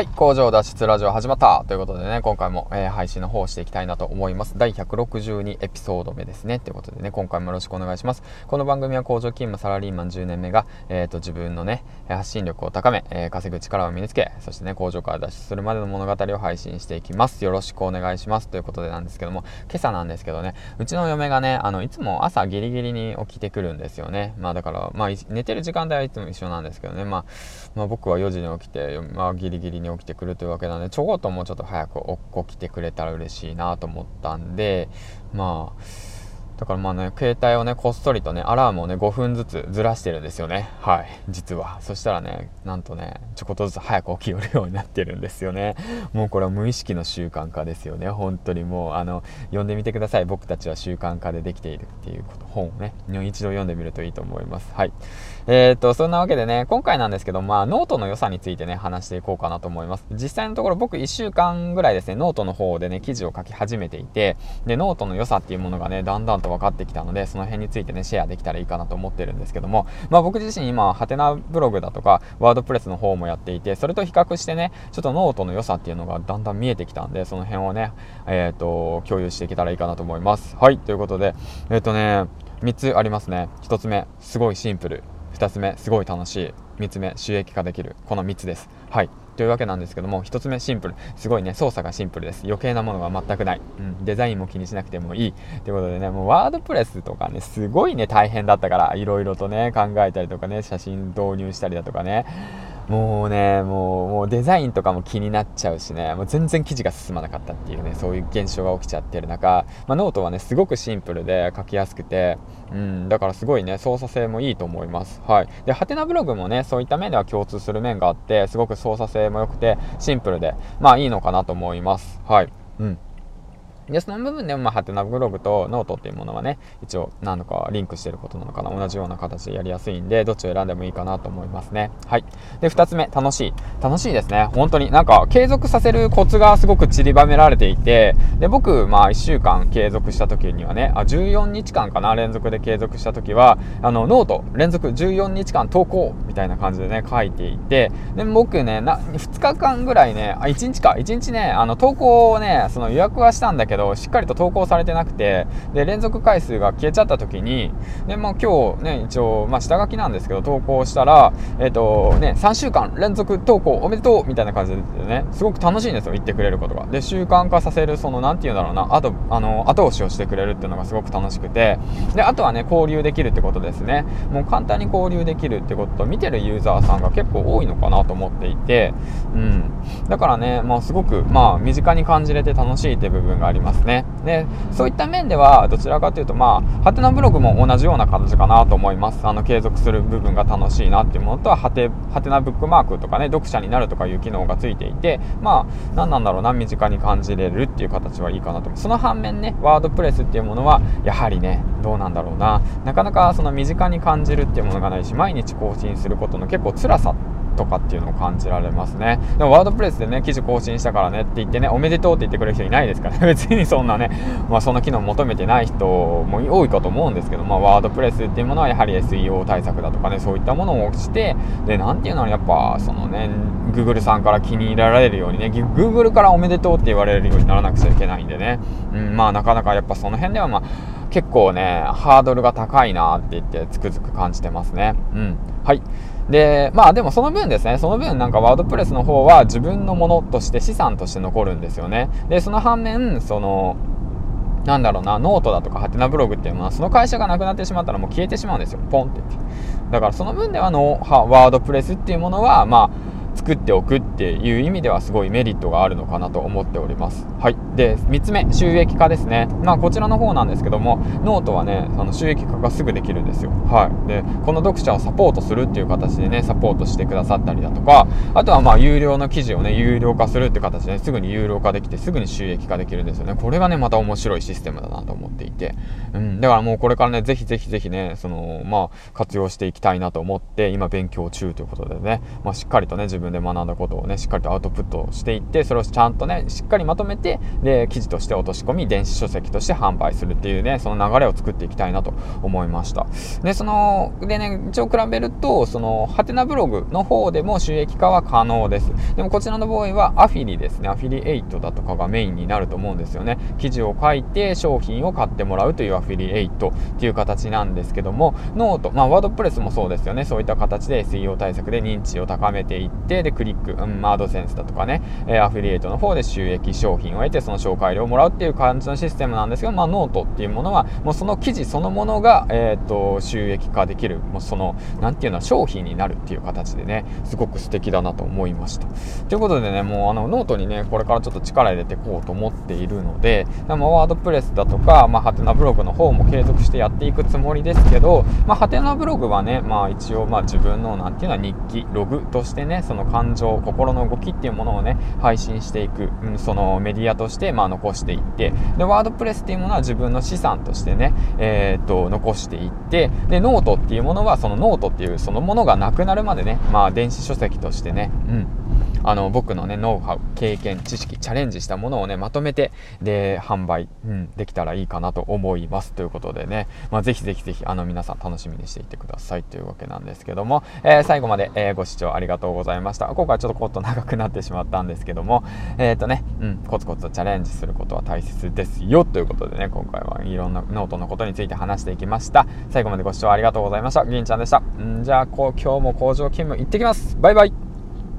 はい、工場脱出ラジオ始まったということでね、今回も、えー、配信の方をしていきたいなと思います。第162エピソード目ですね。ということでね、今回もよろしくお願いします。この番組は工場勤務サラリーマン10年目が、えーと、自分のね、発信力を高め、えー、稼ぐ力を身につけ、そしてね、工場から脱出するまでの物語を配信していきます。よろしくお願いします。ということでなんですけども、今朝なんですけどね、うちの嫁がね、あの、いつも朝ギリギリに起きてくるんですよね。まあだから、まあ、寝てる時間帯はいつも一緒なんですけどね、まあ、まあ、僕は4時に起きて、まあ、ギリギリに起きてくるというわけなんでちょこっともうちょっと早く起きてくれたら嬉しいなと思ったんでまあだからまあね、携帯をね、こっそりとね、アラームをね、5分ずつずらしてるんですよね。はい。実は。そしたらね、なんとね、ちょこっとずつ早く起きよるようになってるんですよね。もうこれは無意識の習慣化ですよね。本当にもう、あの、読んでみてください。僕たちは習慣化でできているっていうこと、本をね、一度読んでみるといいと思います。はい。えー、っと、そんなわけでね、今回なんですけど、まあ、ノートの良さについてね、話していこうかなと思います。実際のところ僕1週間ぐらいですね、ノートの方でね、記事を書き始めていて、で、ノートの良さっていうものがね、だんだんと分かってきたので、その辺についてね、シェアできたらいいかなと思ってるんですけども、まあ、僕自身今、はてなブログだとか、 WordPress の方もやっていて、それと比較してね、ちょっとノートの良さっていうのがだんだん見えてきたんで、その辺をね、えっ、ー、と、共有していけたらいいかなと思います。はい、ということで、えっ、ー、とね、3つありますね。1つ目、すごいシンプル。2つ目、すごい楽しい。3つ目、収益化できる。この3つです。はい。というわけなんですけども、1つ目シンプル。すごいね、操作がシンプルです。余計なものが全くない。うん、デザインも気にしなくてもいい。ということでね、もう WordPress とかね、すごいね、大変だったから、いろいろとね、考えたりとかね、写真導入したりだとかね、もうね、もう、もうデザインとかも気になっちゃうしね、もう全然記事が進まなかったっていうね、そういう現象が起きちゃってる中、まあ、ノートはね、すごくシンプルで書きやすくて、うん、だからすごいね、操作性もいいと思います。はい。で、はてなブログもね、そういった面では共通する面があって、すごく操作性も良くて、シンプルで、まあいいのかなと思います。はい。うん。で、その部分でも、まあ、はてなブログとノートっていうものはね、一応、何度かリンクしてることなのかな。同じような形でやりやすいんで、どっちを選んでもいいかなと思いますね。はい。で、二つ目、楽しい。楽しいですね。本当になんか、継続させるコツがすごく散りばめられていて、で、僕、まあ、1週間継続した時にはね、あ、14日間かな、連続で継続した時は、あの、ノート、連続14日間投稿みたいな感じでね、書いていて、で、僕ね、な、2日間ぐらいね、あ、1日か、1日ね、あの、投稿をね、その予約はしたんだけど、しっかりと投稿されてなくてで連続回数が消えちゃった時にで、まあ、今日ね一応、まあ、下書きなんですけど投稿したら、えっ、ー、とね、3週間連続投稿おめでとうみたいな感じでねすごく楽しいんですよ言ってくれることが。で習慣化させるその何て言うんだろうな。あとあの後押しをしてくれるっていうのがすごく楽しくて。であとはね交流できるってことですね。もう簡単に交流できるってことと見てるユーザーさんが結構多いのかなと思っていて。うん。だからね、まあ、すごくまあ身近に感じれて楽しいって部分がありますね。で、そういった面では、どちらかというと、まあ、ハテナブログも同じような形かなと思います。あの、継続する部分が楽しいなっていうものとは、ハテ、ハテナブックマークとかね、読者になるとかいう機能がついていて、まあ、何なんだろうな、身近に感じれるっていう形はいいかなと思う。その反面ね、ワードプレスっていうものは、やはりね、どうなんだろうな、なかなかその身近に感じるっていうものがないし、毎日更新することの結構辛さとかっていうのを感じられますね。でもワードプレスでね、記事更新したからねって言ってね、おめでとうって言ってくれる人いないですからね。別にそんなね、まあそんな機能求めてない人も多いかと思うんですけど、まあワードプレスっていうものはやはり SEO 対策だとかね、そういったものをして、で、なんていうのはやっぱ、そのね、Google さんから気に入られるようにね、Google からおめでとうって言われるようにならなくちゃいけないんでね、うん、まあなかなかやっぱその辺ではまあ、結構ね、ハードルが高いなって言ってつくづく感じてますね。うん。はい。で、まあでもその分ですね、その分なんか WordPress の方は自分のものとして資産として残るんですよね。で、その反面、その、なんだろうな、ノートだとかはてなブログっていうのは、その会社がなくなってしまったらもう消えてしまうんですよ。ポンって言って。だからその分ではの WordPress っていうものは、まあ、作っておくっていう意味ではすごいメリットがあるのかなと思っております。はい。で、3つ目、収益化ですね。まあ、こちらの方なんですけども、ノートはね、あの収益化がすぐできるんですよ。はい。で、この読者をサポートするっていう形でね、サポートしてくださったりだとか、あとはまあ、有料の記事をね、有料化するっていう形で、ね、すぐに有料化できて、すぐに収益化できるんですよね。これがね、また面白いシステムだなと思っていて。うん。だからもうこれからね、ぜひぜひぜひね、その、まあ、活用していきたいなと思って、今勉強中ということでね、まあ、しっかりとね、自分でで学んだことをねしっかりとアウトプットしていってそれをちゃんとねしっかりまとめてで記事として落とし込み電子書籍として販売するっていうねその流れを作っていきたいなと思いました。でそのでね一応比べるとそのはてなブログの方でも収益化は可能です。でもこちらの場合はアフィリですね。アフィリエイトだとかがメインになると思うんですよね。記事を書いて商品を買ってもらうというアフィリエイトっていう形なんですけどもノートまあ WordPress もそうですよね。そういった形で SEO 対策で認知を高めていってでクリック、うん、アドセンスだとかね、えアフィリエイトの方で収益商品を得てその紹介料をもらうっていう感じのシステムなんですが、まあ、ノートっていうものはもうその記事そのものが、えーと、収益化できるもうその何ていうの商品になるっていう形でねすごく素敵だなと思いました。ということでねもうあのノートにねこれからちょっと力入れていこうと思っているのででも WordPress だとか、まあ、はてなブログの方も継続してやっていくつもりですけど、まあ、はてなブログはね、まあ、一応まあ自分の何ていうのは日記ログとしてねその感情心の動きっていうものをね配信していく、うん、そのメディアとしてまあ残していってで WordPress っていうものは自分の資産としてね、えー、っと残していってでノートっていうものはそのノートっていうそのものがなくなるまでねまあ電子書籍としてね、うん、あの僕のねノウハウ経験知識チャレンジしたものをねまとめてで販売、うん、できたらいいかなと思います。ということでね、まあ、ぜひぜひぜひあの皆さん楽しみにしていてください。というわけなんですけども、えー、最後まで、えー、ご視聴ありがとうございました。今回ちょっとコット長くなってしまったんですけども。えっ、ー、とね、うん、コツコツとチャレンジすることは大切ですよ。ということでね今回はいろんなノートのことについて話していきました。最後までご視聴ありがとうございました。銀ちゃんでした。んじゃあこう今日も工場勤務行ってきます。バイバイ。